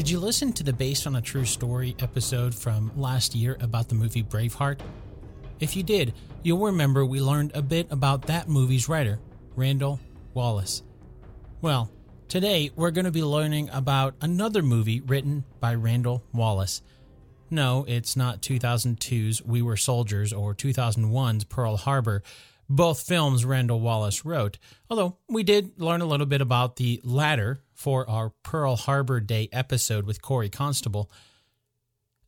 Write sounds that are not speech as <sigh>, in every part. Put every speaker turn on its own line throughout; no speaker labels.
Did you listen to the Based on a True Story episode from last year about the movie Braveheart? If you did, you'll remember we learned a bit about that movie's writer, Randall Wallace. Well, today we're going to be learning about another movie written by Randall Wallace. No, it's not 2002's We Were Soldiers or 2001's Pearl Harbor, both films Randall Wallace wrote, although we did learn a little bit about the latter for our Pearl Harbor Day episode with Corey Constable.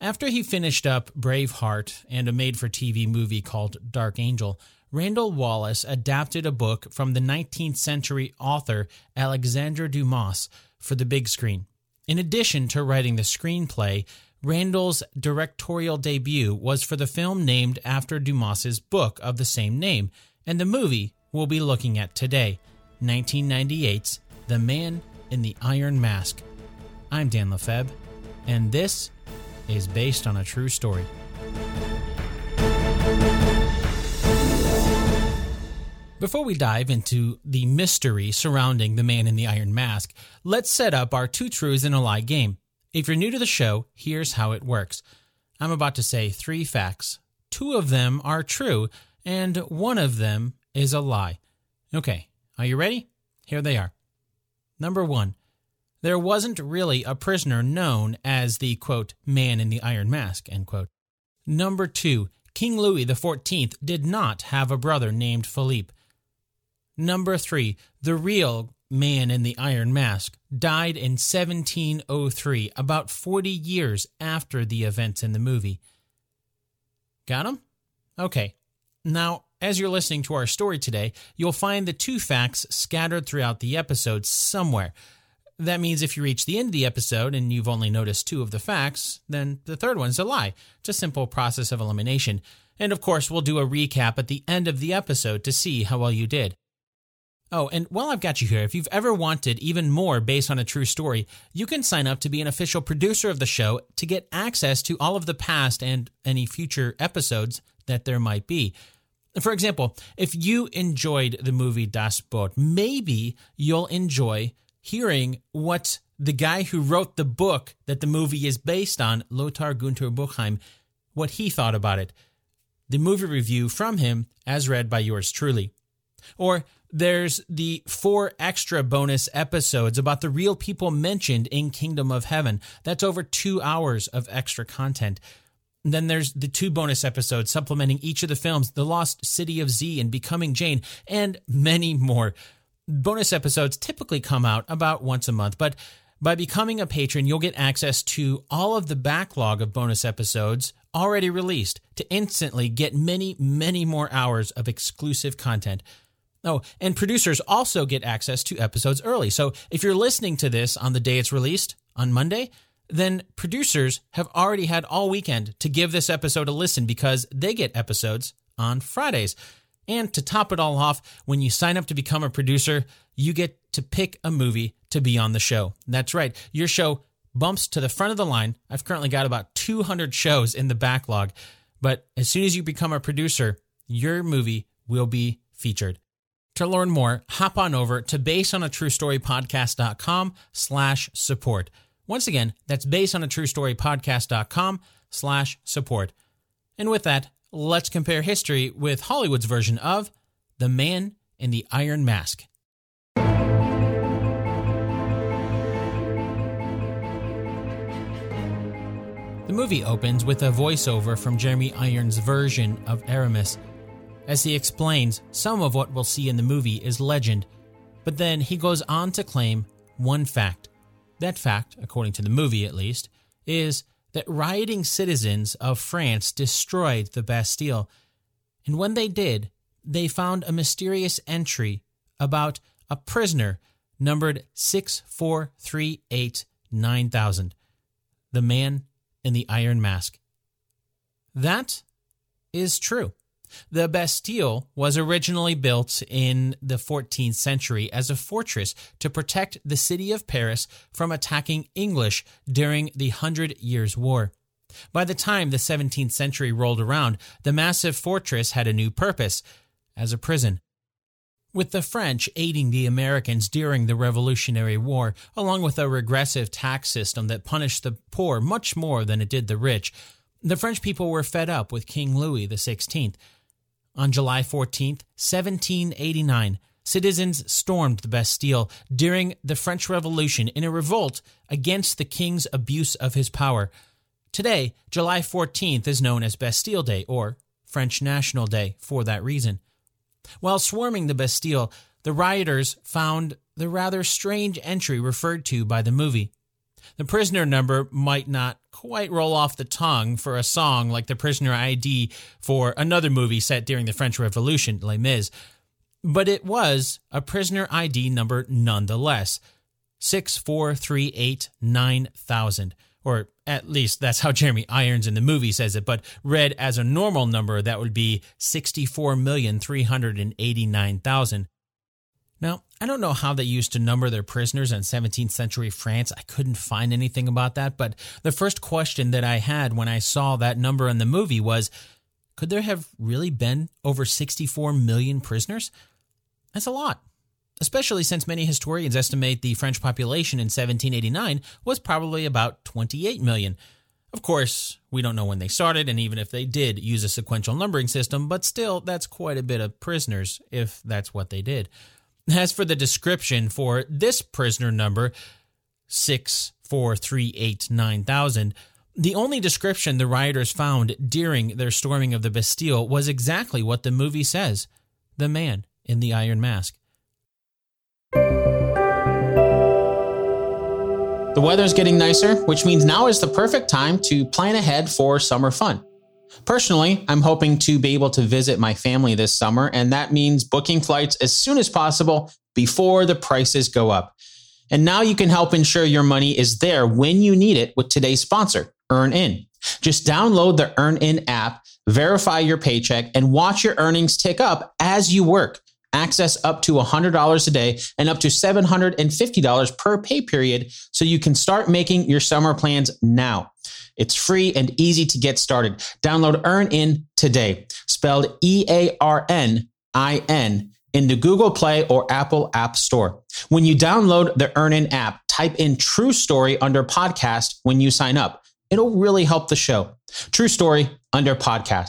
After he finished up Braveheart and a made for TV movie called Dark Angel, Randall Wallace adapted a book from the 19th century author Alexandre Dumas for the big screen. In addition to writing the screenplay, Randall's directorial debut was for the film named after Dumas's book of the same name, and the movie we'll be looking at today, 1998's The Man in the Iron Mask. I'm Dan Lefebvre, and this is based on a true story. Before we dive into the mystery surrounding the man in the iron mask, let's set up our two truths and a lie game. If you're new to the show, here's how it works. I'm about to say three facts. Two of them are true, and one of them is a lie. Okay, are you ready? Here they are. Number one, there wasn't really a prisoner known as the quote, man in the iron mask. Number two, King Louis XIV did not have a brother named Philippe. Number three, the real man in the iron mask died in 1703, about 40 years after the events in the movie. Got him? Okay, now, as you're listening to our story today, you'll find the two facts scattered throughout the episode somewhere. That means if you reach the end of the episode and you've only noticed two of the facts, then the third one's a lie. It's a simple process of elimination. And of course, we'll do a recap at the end of the episode to see how well you did. Oh, and while I've got you here, if you've ever wanted even more based on a true story, you can sign up to be an official producer of the show to get access to all of the past and any future episodes that there might be. For example, if you enjoyed the movie Das Boot, maybe you'll enjoy hearing what the guy who wrote the book that the movie is based on, Lothar Gunther Buchheim, what he thought about it. The movie review from him, as read by yours truly. Or there's the four extra bonus episodes about the real people mentioned in Kingdom of Heaven. That's over two hours of extra content. And then there's the two bonus episodes supplementing each of the films The Lost City of Z and Becoming Jane, and many more. Bonus episodes typically come out about once a month, but by becoming a patron, you'll get access to all of the backlog of bonus episodes already released to instantly get many, many more hours of exclusive content. Oh, and producers also get access to episodes early. So if you're listening to this on the day it's released, on Monday, then producers have already had all weekend to give this episode a listen because they get episodes on Fridays. And to top it all off, when you sign up to become a producer, you get to pick a movie to be on the show. That's right, your show bumps to the front of the line. I've currently got about 200 shows in the backlog, but as soon as you become a producer, your movie will be featured. To learn more, hop on over to basedonatruestorypodcast.com slash support. Once again, that's based on a true story podcast.com slash support. And with that, let's compare history with Hollywood's version of The Man in the Iron Mask. The movie opens with a voiceover from Jeremy Irons' version of Aramis. As he explains, some of what we'll see in the movie is legend, but then he goes on to claim one fact that fact, according to the movie at least, is that rioting citizens of France destroyed the Bastille. And when they did, they found a mysterious entry about a prisoner numbered 6438 9000, the man in the iron mask. That is true. The Bastille was originally built in the 14th century as a fortress to protect the city of Paris from attacking English during the Hundred Years' War. By the time the 17th century rolled around, the massive fortress had a new purpose as a prison. With the French aiding the Americans during the Revolutionary War, along with a regressive tax system that punished the poor much more than it did the rich, the French people were fed up with King Louis XVI. On July 14, 1789, citizens stormed the Bastille during the French Revolution in a revolt against the king's abuse of his power. Today, July 14th is known as Bastille Day or French National Day for that reason. While swarming the Bastille, the rioters found the rather strange entry referred to by the movie. The prisoner number might not quite roll off the tongue for a song like the prisoner ID for another movie set during the French Revolution, Les Mis, but it was a prisoner ID number nonetheless 64389,000. Or at least that's how Jeremy Irons in the movie says it, but read as a normal number, that would be 64,389,000. Now, I don't know how they used to number their prisoners in 17th century France. I couldn't find anything about that, but the first question that I had when I saw that number in the movie was could there have really been over 64 million prisoners? That's a lot, especially since many historians estimate the French population in 1789 was probably about 28 million. Of course, we don't know when they started, and even if they did use a sequential numbering system, but still, that's quite a bit of prisoners if that's what they did. As for the description for this prisoner number, 64389,000, the only description the rioters found during their storming of the Bastille was exactly what the movie says the man in the Iron Mask.
The weather's getting nicer, which means now is the perfect time to plan ahead for summer fun. Personally, I'm hoping to be able to visit my family this summer, and that means booking flights as soon as possible before the prices go up. And now you can help ensure your money is there when you need it with today's sponsor, EarnIn. Just download the EarnIn app, verify your paycheck, and watch your earnings tick up as you work access up to $100 a day and up to $750 per pay period so you can start making your summer plans now. It's free and easy to get started. Download EarnIn today, spelled E A R N I N, in the Google Play or Apple App Store. When you download the EarnIn app, type in True Story under podcast when you sign up. It'll really help the show. True Story under podcast.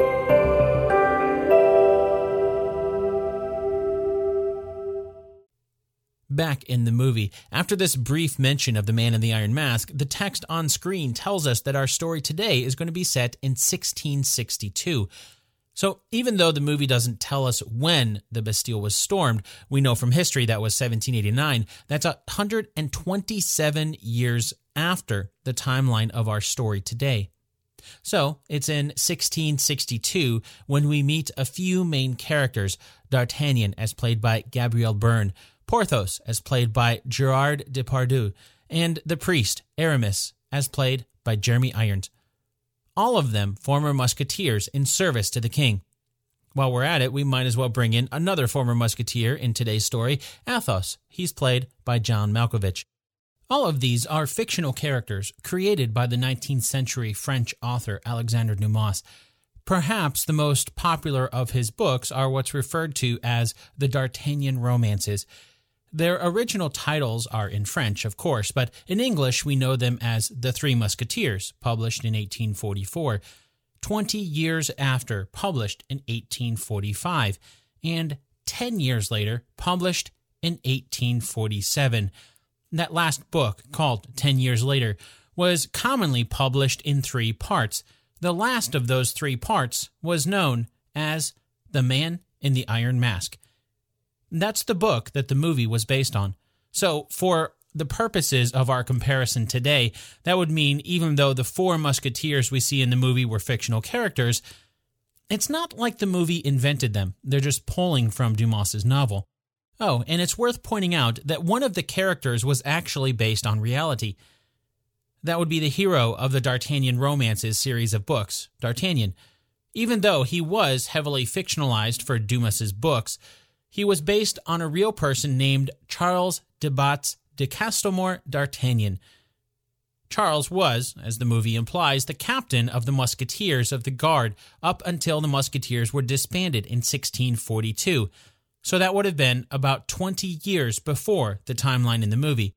Back in the movie. After this brief mention of the man in the iron mask, the text on screen tells us that our story today is going to be set in 1662. So, even though the movie doesn't tell us when the Bastille was stormed, we know from history that was 1789. That's 127 years after the timeline of our story today. So, it's in 1662 when we meet a few main characters D'Artagnan, as played by Gabriel Byrne, Porthos, as played by Gerard Depardieu, and the priest, Aramis, as played by Jeremy Irons. All of them former musketeers in service to the king. While we're at it, we might as well bring in another former musketeer in today's story, Athos. He's played by John Malkovich. All of these are fictional characters created by the 19th century French author Alexandre Dumas. Perhaps the most popular of his books are what's referred to as the D'Artagnan romances. Their original titles are in French, of course, but in English we know them as The Three Musketeers, published in 1844, 20 years after, published in 1845, and 10 years later, published in 1847. That last book, called 10 Years Later, was commonly published in three parts. The last of those three parts was known as The Man in the Iron Mask. That's the book that the movie was based on. So, for the purposes of our comparison today, that would mean even though the four musketeers we see in the movie were fictional characters, it's not like the movie invented them. They're just pulling from Dumas's novel. Oh, and it's worth pointing out that one of the characters was actually based on reality. That would be the hero of the D'Artagnan Romances series of books, D'Artagnan. Even though he was heavily fictionalized for Dumas's books, he was based on a real person named Charles de Batz de Castelmore d'Artagnan. Charles was, as the movie implies, the captain of the Musketeers of the Guard up until the Musketeers were disbanded in 1642. So that would have been about 20 years before the timeline in the movie.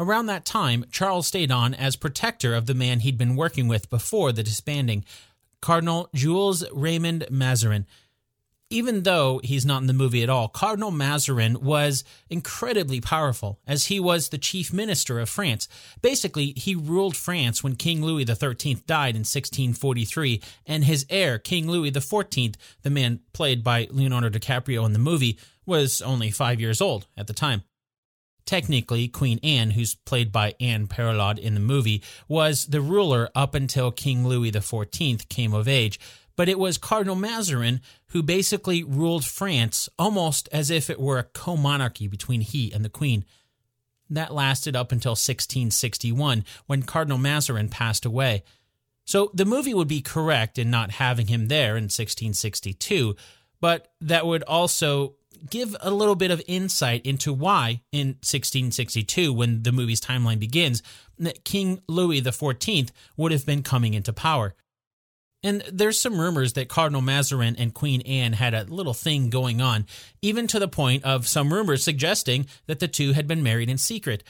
Around that time, Charles stayed on as protector of the man he'd been working with before the disbanding, Cardinal Jules Raymond Mazarin. Even though he's not in the movie at all, Cardinal Mazarin was incredibly powerful as he was the chief minister of France. Basically, he ruled France when King Louis XIII died in 1643, and his heir, King Louis XIV, the man played by Leonardo DiCaprio in the movie, was only five years old at the time. Technically, Queen Anne, who's played by Anne Parillaud in the movie, was the ruler up until King Louis XIV came of age. But it was Cardinal Mazarin who basically ruled France almost as if it were a co monarchy between he and the Queen. That lasted up until 1661 when Cardinal Mazarin passed away. So the movie would be correct in not having him there in 1662, but that would also give a little bit of insight into why, in 1662, when the movie's timeline begins, that King Louis XIV would have been coming into power. And there's some rumors that Cardinal Mazarin and Queen Anne had a little thing going on, even to the point of some rumors suggesting that the two had been married in secret.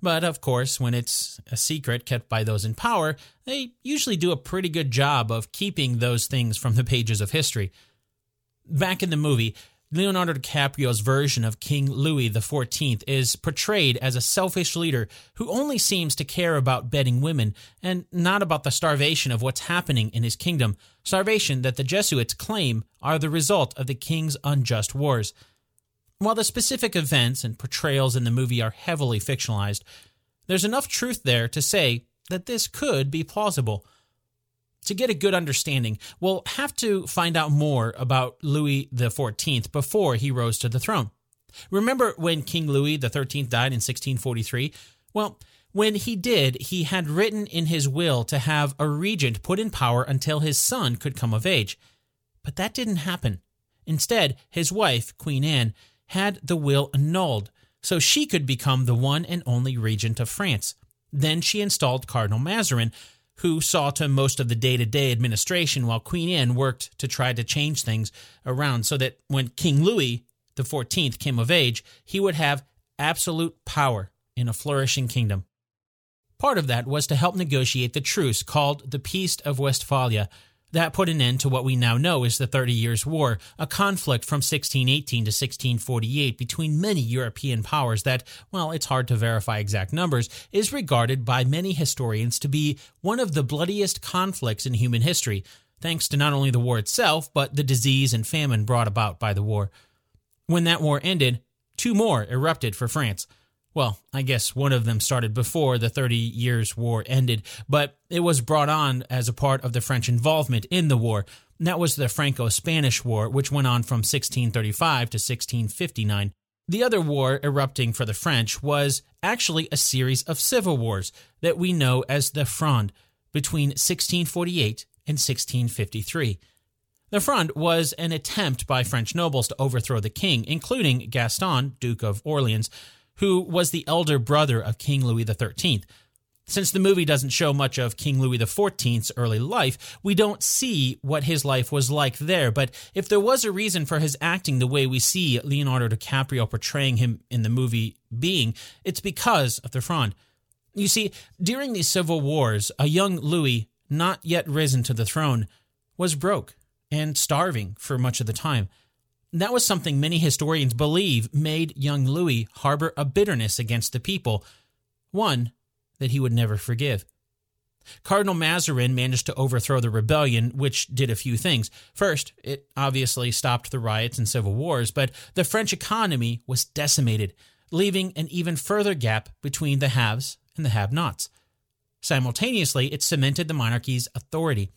But of course, when it's a secret kept by those in power, they usually do a pretty good job of keeping those things from the pages of history. Back in the movie, Leonardo DiCaprio's version of King Louis XIV is portrayed as a selfish leader who only seems to care about bedding women and not about the starvation of what's happening in his kingdom, starvation that the Jesuits claim are the result of the king's unjust wars. While the specific events and portrayals in the movie are heavily fictionalized, there's enough truth there to say that this could be plausible to get a good understanding, we'll have to find out more about Louis XIV before he rose to the throne. Remember when King Louis XIII died in 1643? Well, when he did, he had written in his will to have a regent put in power until his son could come of age. But that didn't happen. Instead, his wife, Queen Anne, had the will annulled so she could become the one and only regent of France. Then she installed Cardinal Mazarin, who saw to most of the day to day administration while Queen Anne worked to try to change things around so that when King Louis XIV came of age, he would have absolute power in a flourishing kingdom. Part of that was to help negotiate the truce called the Peace of Westphalia, that put an end to what we now know as the Thirty Years' War, a conflict from 1618 to 1648 between many European powers that, well, it's hard to verify exact numbers, is regarded by many historians to be one of the bloodiest conflicts in human history, thanks to not only the war itself, but the disease and famine brought about by the war. When that war ended, two more erupted for France. Well, I guess one of them started before the Thirty Years' War ended, but it was brought on as a part of the French involvement in the war. That was the Franco Spanish War, which went on from 1635 to 1659. The other war erupting for the French was actually a series of civil wars that we know as the Fronde between 1648 and 1653. The Fronde was an attempt by French nobles to overthrow the king, including Gaston, Duke of Orleans, who was the elder brother of King Louis XIII. Since the movie doesn't show much of King Louis XIV's early life, we don't see what his life was like there. But if there was a reason for his acting the way we see Leonardo DiCaprio portraying him in the movie being, it's because of the Fronde. You see, during these civil wars, a young Louis, not yet risen to the throne, was broke and starving for much of the time. That was something many historians believe made young Louis harbor a bitterness against the people, one that he would never forgive. Cardinal Mazarin managed to overthrow the rebellion, which did a few things. First, it obviously stopped the riots and civil wars, but the French economy was decimated, leaving an even further gap between the haves and the have nots. Simultaneously, it cemented the monarchy's authority.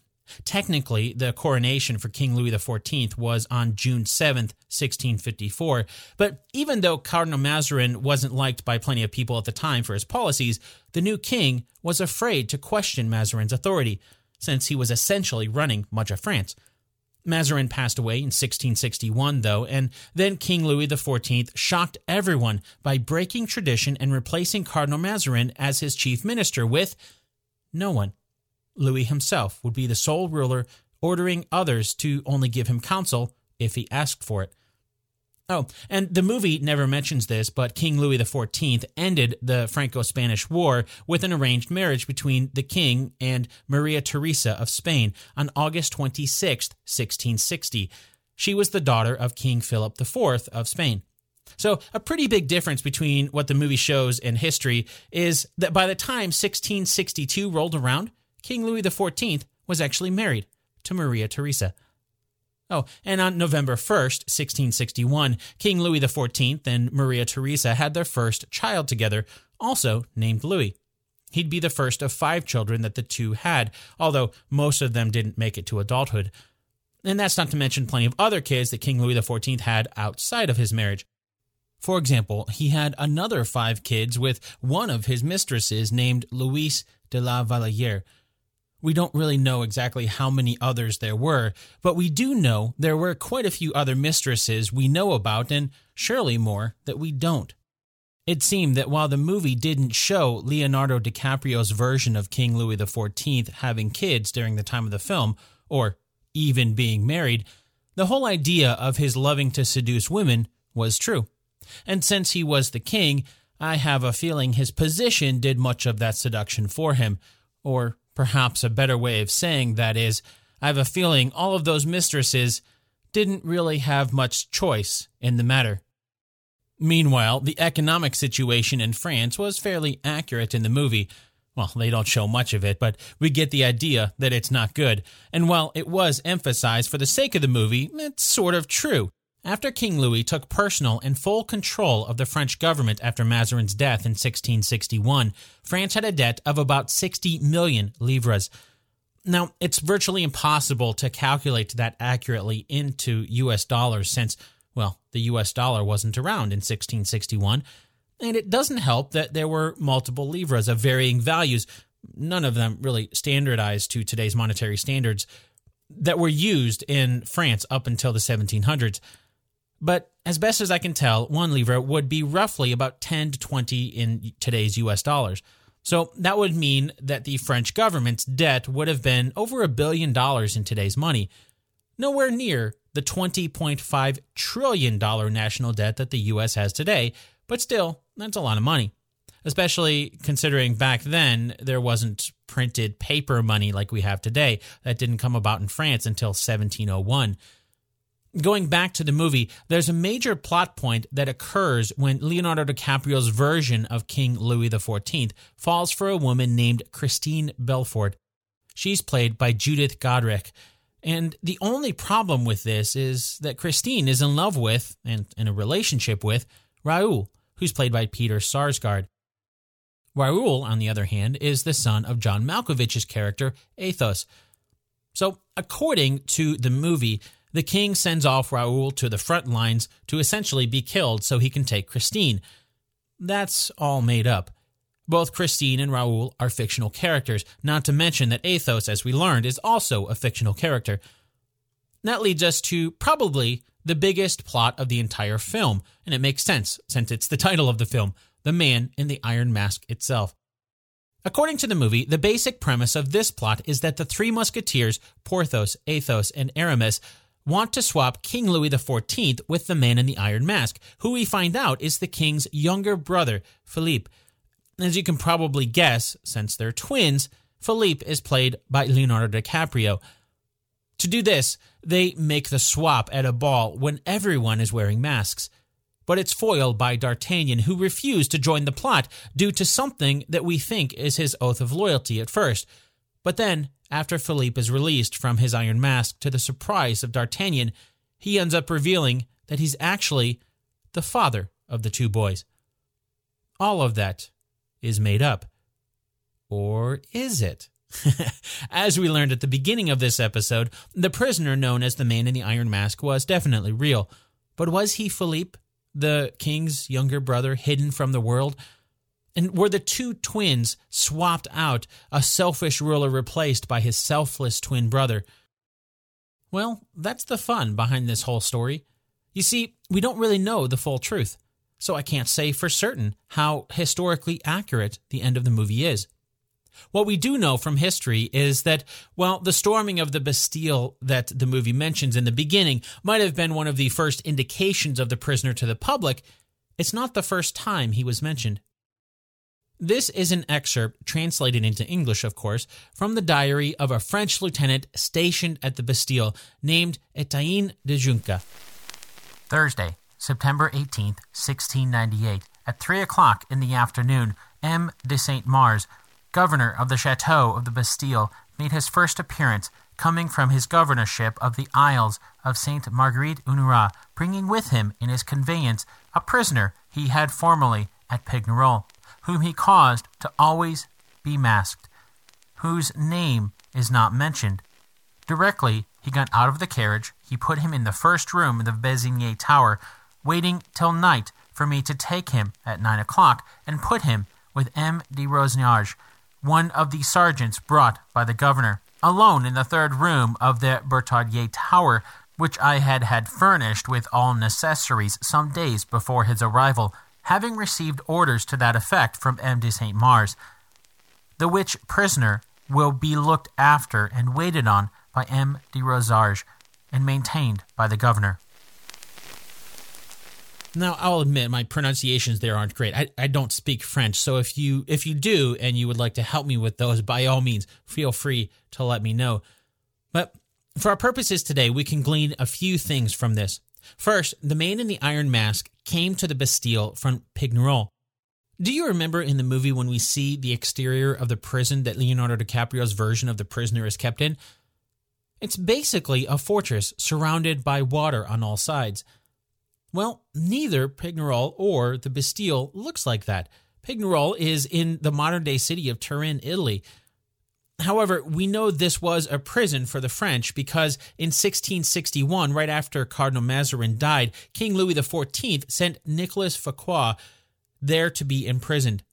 Technically, the coronation for King Louis XIV was on June 7, 1654, but even though Cardinal Mazarin wasn't liked by plenty of people at the time for his policies, the new king was afraid to question Mazarin's authority, since he was essentially running much of France. Mazarin passed away in 1661, though, and then King Louis XIV shocked everyone by breaking tradition and replacing Cardinal Mazarin as his chief minister with no one. Louis himself would be the sole ruler, ordering others to only give him counsel if he asked for it. Oh, and the movie never mentions this, but King Louis XIV ended the Franco Spanish War with an arranged marriage between the king and Maria Theresa of Spain on August 26, 1660. She was the daughter of King Philip IV of Spain. So, a pretty big difference between what the movie shows and history is that by the time 1662 rolled around, King Louis XIV was actually married to Maria Theresa. Oh, and on November 1st, 1661, King Louis XIV and Maria Theresa had their first child together, also named Louis. He'd be the first of five children that the two had, although most of them didn't make it to adulthood. And that's not to mention plenty of other kids that King Louis XIV had outside of his marriage. For example, he had another five kids with one of his mistresses named Louise de la Valliere, we don't really know exactly how many others there were, but we do know there were quite a few other mistresses we know about, and surely more that we don't. It seemed that while the movie didn't show Leonardo DiCaprio's version of King Louis XIV having kids during the time of the film, or even being married, the whole idea of his loving to seduce women was true. And since he was the king, I have a feeling his position did much of that seduction for him, or Perhaps a better way of saying that is, I have a feeling all of those mistresses didn't really have much choice in the matter. Meanwhile, the economic situation in France was fairly accurate in the movie. Well, they don't show much of it, but we get the idea that it's not good. And while it was emphasized for the sake of the movie, it's sort of true. After King Louis took personal and full control of the French government after Mazarin's death in 1661, France had a debt of about 60 million livres. Now, it's virtually impossible to calculate that accurately into US dollars since, well, the US dollar wasn't around in 1661. And it doesn't help that there were multiple livres of varying values, none of them really standardized to today's monetary standards, that were used in France up until the 1700s. But as best as I can tell, one livre would be roughly about 10 to 20 in today's US dollars. So that would mean that the French government's debt would have been over a billion dollars in today's money, nowhere near the $20.5 trillion national debt that the US has today, but still, that's a lot of money. Especially considering back then there wasn't printed paper money like we have today. That didn't come about in France until 1701. Going back to the movie, there's a major plot point that occurs when Leonardo DiCaprio's version of King Louis XIV falls for a woman named Christine Bellefort. She's played by Judith Godrèche. And the only problem with this is that Christine is in love with, and in a relationship with, Raoul, who's played by Peter Sarsgaard. Raoul, on the other hand, is the son of John Malkovich's character, Athos. So, according to the movie, the king sends off Raoul to the front lines to essentially be killed so he can take Christine. That's all made up. Both Christine and Raoul are fictional characters, not to mention that Athos, as we learned, is also a fictional character. That leads us to probably the biggest plot of the entire film, and it makes sense since it's the <laughs> title of the film The Man in the Iron Mask itself. According to the movie, the basic premise of this plot is that the three musketeers, Porthos, Athos, and Aramis, want to swap King Louis XIV with the man in the iron mask, who we find out is the king's younger brother, Philippe. As you can probably guess, since they're twins, Philippe is played by Leonardo DiCaprio. To do this, they make the swap at a ball when everyone is wearing masks. But it's foiled by D'Artagnan, who refused to join the plot due to something that we think is his oath of loyalty at first. But then after Philippe is released from his iron mask to the surprise of D'Artagnan, he ends up revealing that he's actually the father of the two boys. All of that is made up. Or is it? <laughs> as we learned at the beginning of this episode, the prisoner known as the man in the iron mask was definitely real. But was he Philippe, the king's younger brother, hidden from the world? And were the two twins swapped out, a selfish ruler replaced by his selfless twin brother? Well, that's the fun behind this whole story. You see, we don't really know the full truth, so I can't say for certain how historically accurate the end of the movie is. What we do know from history is that, well, the storming of the Bastille that the movie mentions in the beginning might have been one of the first indications of the prisoner to the public. It's not the first time he was mentioned. This is an excerpt, translated into English, of course, from the diary of a French lieutenant stationed at the Bastille named Etienne de Junca. Thursday, September 18th, 1698, at 3 o'clock in the afternoon, M. de Saint Mars, governor of the Chateau of the Bastille, made his first appearance, coming from his governorship of the Isles of Sainte Marguerite Honorat, bringing with him in his conveyance a prisoner he had formerly at Pignerol whom he caused to always be masked, whose name is not mentioned. Directly he got out of the carriage, he put him in the first room of the Bezigny Tower, waiting till night for me to take him at nine o'clock and put him with M. de Rosnage, one of the sergeants brought by the governor, alone in the third room of the Bertaudier Tower, which I had had furnished with all necessaries some days before his arrival, having received orders to that effect from M. de Saint Mars, the which prisoner will be looked after and waited on by M. de Rosarges and maintained by the governor. Now, I'll admit my pronunciations there aren't great. I, I don't speak French, so if you if you do and you would like to help me with those, by all means, feel free to let me know. But for our purposes today, we can glean a few things from this. First, the man in the iron mask came to the Bastille from Pignerol. Do you remember in the movie when we see the exterior of the prison that Leonardo DiCaprio's version of the prisoner is kept in? It's basically a fortress surrounded by water on all sides. Well, neither Pignerol or the Bastille looks like that. Pignerol is in the modern day city of Turin, Italy, However, we know this was a prison for the French because in 1661, right after Cardinal Mazarin died, King Louis XIV sent Nicolas Fouquet there to be imprisoned.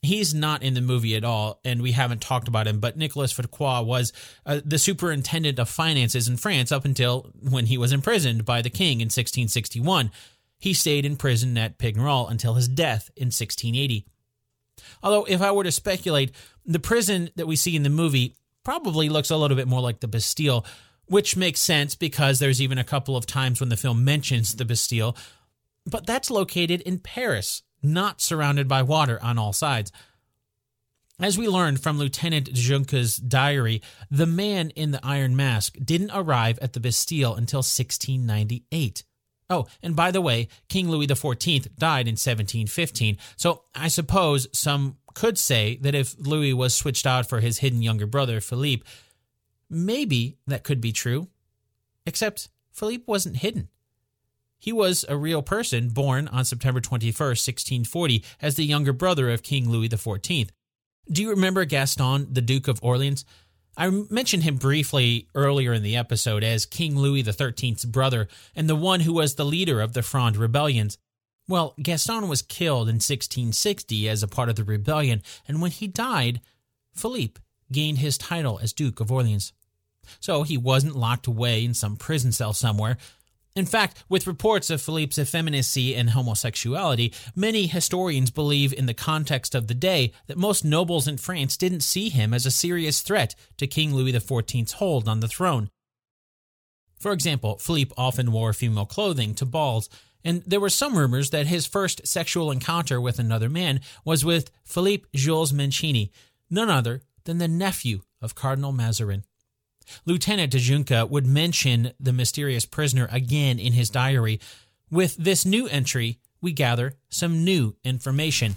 He's not in the movie at all, and we haven't talked about him, but Nicolas Fouquet was uh, the superintendent of finances in France up until when he was imprisoned by the king in 1661. He stayed in prison at Pignerol until his death in 1680. Although, if I were to speculate, the prison that we see in the movie probably looks a little bit more like the Bastille, which makes sense because there's even a couple of times when the film mentions the Bastille. But that's located in Paris, not surrounded by water on all sides. As we learned from Lieutenant Junca's diary, the man in the iron mask didn't arrive at the Bastille until 1698. Oh, and by the way, King Louis XIV died in 1715, so I suppose some could say that if Louis was switched out for his hidden younger brother, Philippe, maybe that could be true. Except Philippe wasn't hidden. He was a real person born on September 21st, 1640, as the younger brother of King Louis XIV. Do you remember Gaston, the Duke of Orleans? I mentioned him briefly earlier in the episode as King Louis XIII's brother and the one who was the leader of the Fronde rebellions. Well, Gaston was killed in 1660 as a part of the rebellion, and when he died, Philippe gained his title as Duke of Orleans. So he wasn't locked away in some prison cell somewhere. In fact, with reports of Philippe's effeminacy and homosexuality, many historians believe in the context of the day that most nobles in France didn't see him as a serious threat to King Louis XIV's hold on the throne. For example, Philippe often wore female clothing to balls, and there were some rumors that his first sexual encounter with another man was with Philippe Jules Mancini, none other than the nephew of Cardinal Mazarin. Lieutenant de Junca would mention the mysterious prisoner again in his diary. With this new entry, we gather some new information.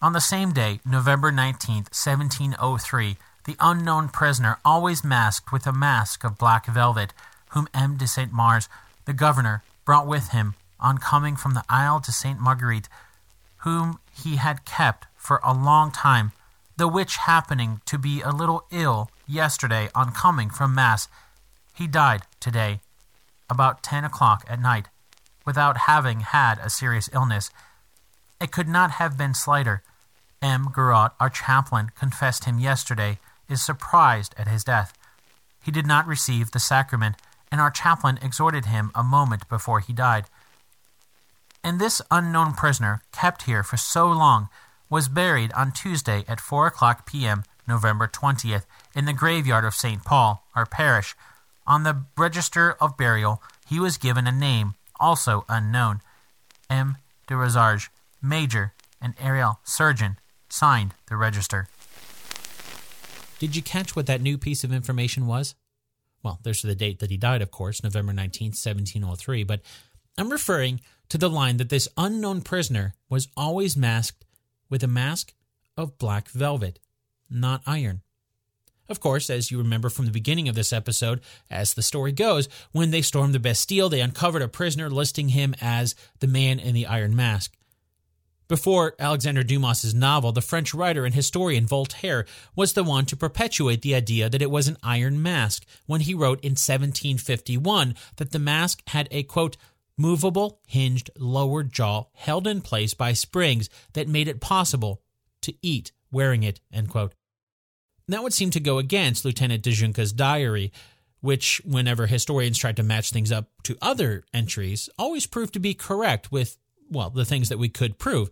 On the same day, November 19th, 1703, the unknown prisoner, always masked with a mask of black velvet, whom M. de Saint Mars, the governor, brought with him on coming from the Isle de Sainte Marguerite, whom he had kept for a long time, the which happening to be a little ill yesterday on coming from Mass, he died today, about ten o'clock at night, without having had a serious illness. It could not have been slighter. M. Garot, our chaplain, confessed him yesterday, is surprised at his death. he did not receive the sacrament, and our chaplain exhorted him a moment before he died. And this unknown prisoner, kept here for so long, was buried on Tuesday at 4 o'clock p.m., November 20th, in the graveyard of St. Paul, our parish. On the register of burial, he was given a name, also unknown M. de Rosarges, Major, and Ariel, Surgeon, signed the register. Did you catch what that new piece of information was? Well, there's the date that he died, of course, November 19, 1703, but I'm referring to the line that this unknown prisoner was always masked with a mask of black velvet, not iron. Of course, as you remember from the beginning of this episode, as the story goes, when they stormed the Bastille, they uncovered a prisoner listing him as the man in the iron mask. Before Alexander Dumas's novel, the French writer and historian Voltaire was the one to perpetuate the idea that it was an iron mask when he wrote in 1751 that the mask had a quote movable hinged lower jaw held in place by springs that made it possible to eat wearing it end quote. That would seem to go against Lieutenant de Junca's diary, which, whenever historians tried to match things up to other entries, always proved to be correct with well, the things that we could prove.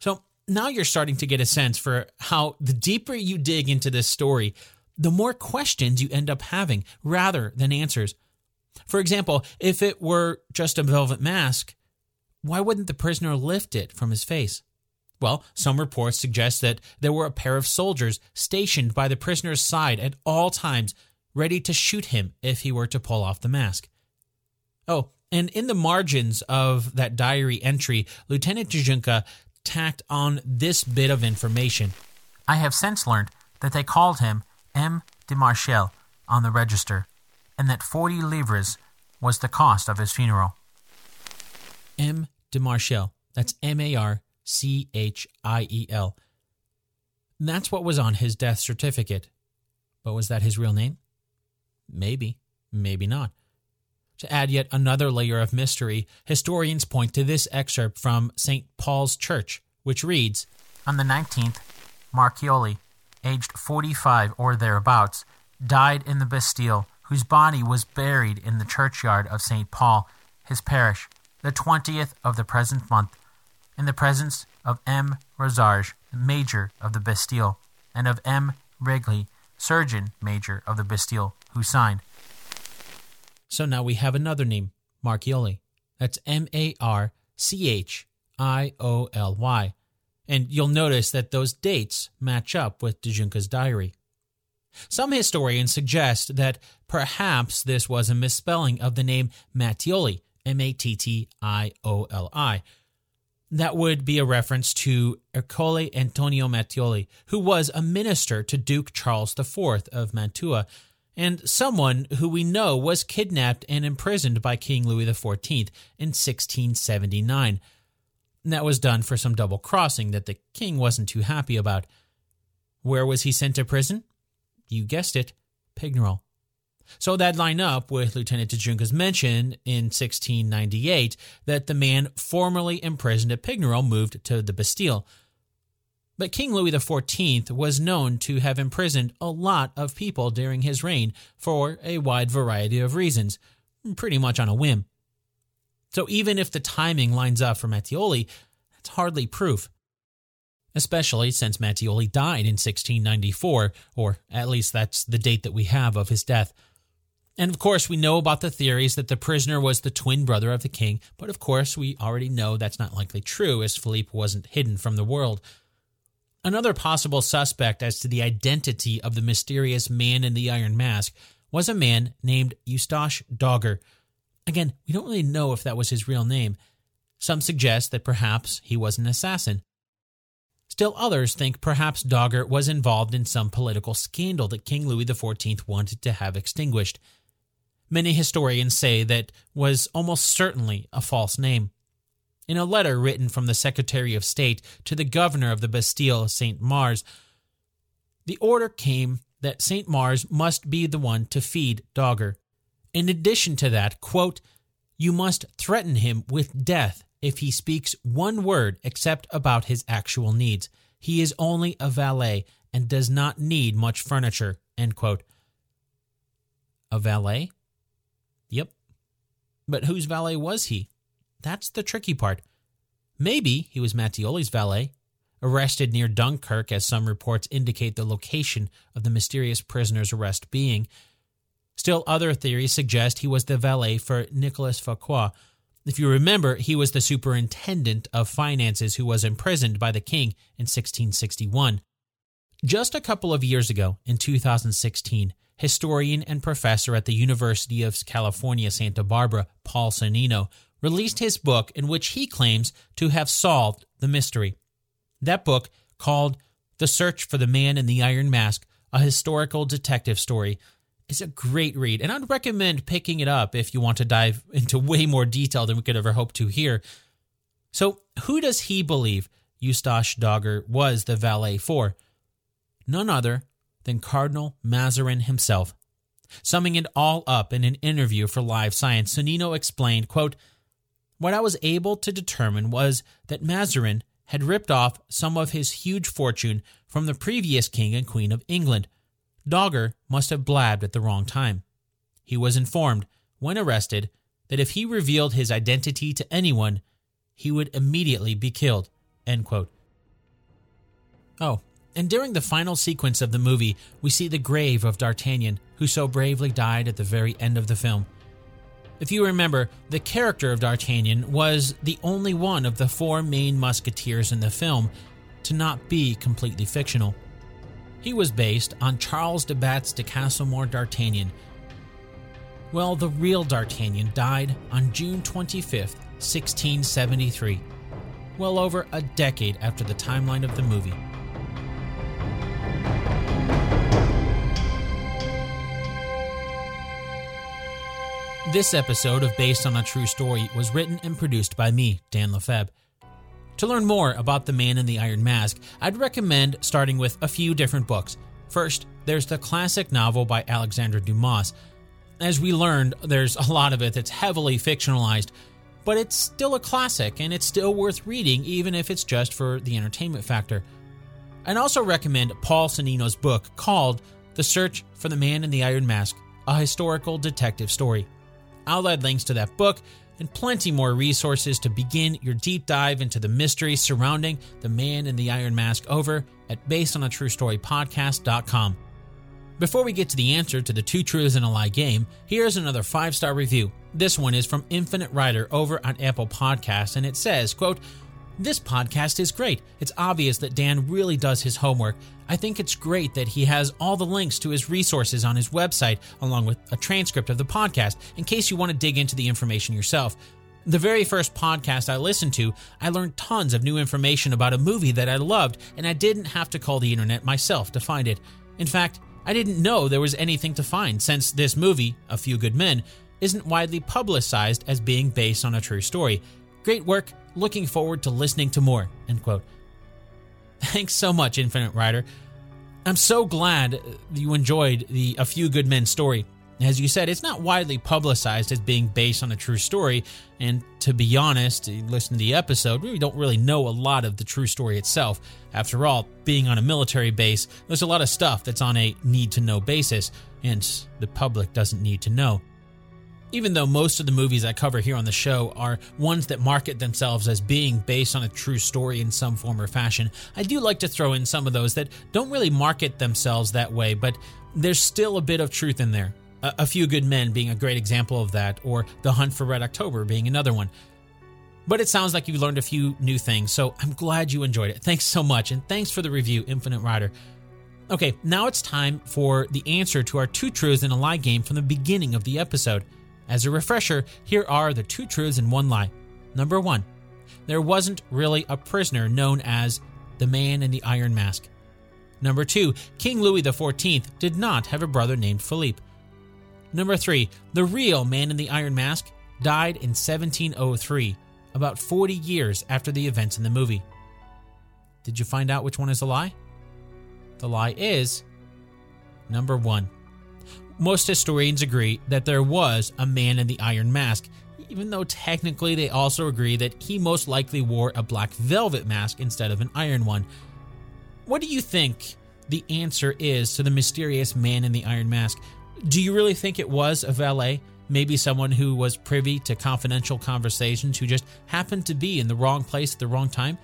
So now you're starting to get a sense for how the deeper you dig into this story, the more questions you end up having rather than answers. For example, if it were just a velvet mask, why wouldn't the prisoner lift it from his face? Well, some reports suggest that there were a pair of soldiers stationed by the prisoner's side at all times, ready to shoot him if he were to pull off the mask. Oh, and in the margins of that diary entry, Lieutenant Jujunka tacked on this bit of information. I have since learned that they called him M. de Marchiel on the register, and that 40 livres was the cost of his funeral. M. de Marchiel. That's M A R C H I E L. That's what was on his death certificate. But was that his real name? Maybe, maybe not. To add yet another layer of mystery, historians point to this excerpt from St. Paul's Church, which reads On the 19th, Marchioly, aged 45 or thereabouts, died in the Bastille, whose body was buried in the churchyard of St. Paul, his parish, the 20th of the present month, in the presence of M. Rosarges, Major of the Bastille, and of M. Regli, Surgeon Major of the Bastille, who signed. So now we have another name, Marchioly. That's M A R C H I O L Y. And you'll notice that those dates match up with De Junca's diary. Some historians suggest that perhaps this was a misspelling of the name Mattioli, M A T T I O L I. That would be a reference to Ercole Antonio Mattioli, who was a minister to Duke Charles IV of Mantua and someone who we know was kidnapped and imprisoned by King Louis XIV in 1679. that was done for some double crossing that the king wasn't too happy about. Where was he sent to prison? You guessed it, Pignerol. So that line up with Lieutenant de Junca's mention in 1698 that the man formerly imprisoned at Pignerol moved to the Bastille. But King Louis XIV was known to have imprisoned a lot of people during his reign for a wide variety of reasons, pretty much on a whim. So even if the timing lines up for Mattioli, that's hardly proof. Especially since Mattioli died in 1694, or at least that's the date that we have of his death. And of course, we know about the theories that the prisoner was the twin brother of the king, but of course, we already know that's not likely true, as Philippe wasn't hidden from the world. Another possible suspect as to the identity of the mysterious man in the iron mask was a man named Eustache Dauger. Again, we don't really know if that was his real name. Some suggest that perhaps he was an assassin. Still others think perhaps Dogger was involved in some political scandal that King Louis XIV wanted to have extinguished. Many historians say that was almost certainly a false name in a letter written from the Secretary of State to the governor of the Bastille, St. Mars. The order came that St. Mars must be the one to feed Dauger. In addition to that, quote, you must threaten him with death if he speaks one word except about his actual needs. He is only a valet and does not need much furniture. End quote. A valet? But whose valet was he? That's the tricky part. Maybe he was Mattioli's valet, arrested near Dunkirk, as some reports indicate the location of the mysterious prisoner's arrest being. Still, other theories suggest he was the valet for Nicolas Fouquet. If you remember, he was the superintendent of finances who was imprisoned by the king in 1661. Just a couple of years ago, in 2016, historian and professor at the University of California, Santa Barbara, Paul Sonnino, released his book in which he claims to have solved the mystery. That book, called The Search for the Man in the Iron Mask, a historical detective story, is a great read, and I'd recommend picking it up if you want to dive into way more detail than we could ever hope to here. So, who does he believe Eustache Dauger was the valet for? None other than Cardinal Mazarin himself. Summing it all up in an interview for Live Science, Sonnino explained, quote, What I was able to determine was that Mazarin had ripped off some of his huge fortune from the previous king and queen of England – Dauger must have blabbed at the wrong time. He was informed, when arrested, that if he revealed his identity to anyone, he would immediately be killed. Oh, and during the final sequence of the movie, we see the grave of D'Artagnan, who so bravely died at the very end of the film. If you remember, the character of D'Artagnan was the only one of the four main musketeers in the film to not be completely fictional. He was based on Charles de Batz de Castelmore d'Artagnan. Well, the real D'Artagnan died on June 25, 1673, well over a decade after the timeline of the movie. This episode of Based on a True Story was written and produced by me, Dan Lefebvre. To learn more about the man in the iron mask, I'd recommend starting with a few different books. First, there's the classic novel by Alexandre Dumas. As we learned, there's a lot of it that's heavily fictionalized, but it's still a classic and it's still worth reading even if it's just for the entertainment factor. I'd also recommend Paul Sonnino's book called The Search for the Man in the Iron Mask, a historical detective story. I'll add links to that book and plenty more resources to begin your deep dive into the mystery surrounding the man in the iron mask over at basedonatruestorypodcast.com. Before we get to the answer to the two truths and a lie game, here's another five-star review. This one is from Infinite Rider over on Apple Podcasts, and it says, quote, this podcast is great. It's obvious that Dan really does his homework. I think it's great that he has all the links to his resources on his website, along with a transcript of the podcast, in case you want to dig into the information yourself. The very first podcast I listened to, I learned tons of new information about a movie that I loved, and I didn't have to call the internet myself to find it. In fact, I didn't know there was anything to find since this movie, A Few Good Men, isn't widely publicized as being based on a true story. Great work, Looking forward to listening to more. End quote. Thanks so much, Infinite Rider. I'm so glad you enjoyed the A Few Good Men story. As you said, it's not widely publicized as being based on a true story, and to be honest, listen to the episode, we don't really know a lot of the true story itself. After all, being on a military base, there's a lot of stuff that's on a need to know basis, and the public doesn't need to know. Even though most of the movies I cover here on the show are ones that market themselves as being based on a true story in some form or fashion, I do like to throw in some of those that don't really market themselves that way, but there's still a bit of truth in there. A, a Few Good Men being a great example of that, or The Hunt for Red October being another one. But it sounds like you learned a few new things, so I'm glad you enjoyed it. Thanks so much, and thanks for the review, Infinite Rider. Okay, now it's time for the answer to our two truths and a lie game from the beginning of the episode. As a refresher, here are the two truths and one lie. Number one, there wasn't really a prisoner known as the Man in the Iron Mask. Number two, King Louis XIV did not have a brother named Philippe. Number three, the real Man in the Iron Mask died in 1703, about 40 years after the events in the movie. Did you find out which one is a lie? The lie is number one most historians agree that there was a man in the iron mask, even though technically they also agree that he most likely wore a black velvet mask instead of an iron one. What do you think the answer is to the mysterious man in the iron mask? Do you really think it was a valet? Maybe someone who was privy to confidential conversations who just happened to be in the wrong place at the wrong time?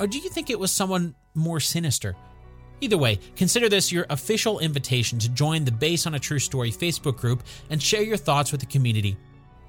Or do you think it was someone more sinister? Either way, consider this your official invitation to join the Base on a True Story Facebook group and share your thoughts with the community.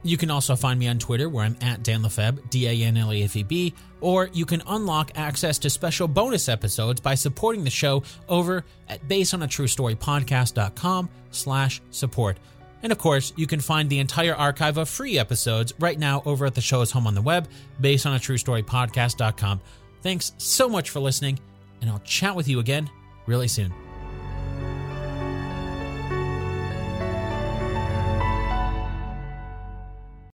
You can also find me on Twitter where I'm at Dan Lefebvre, D A N L E F E B, or you can unlock access to special bonus episodes by supporting the show over at basedonatruestorypodcast.com slash support. And of course, you can find the entire archive of free episodes right now over at the show's home on the web, basedonatruestorypodcast.com. Thanks so much for listening, and I'll chat with you again really soon.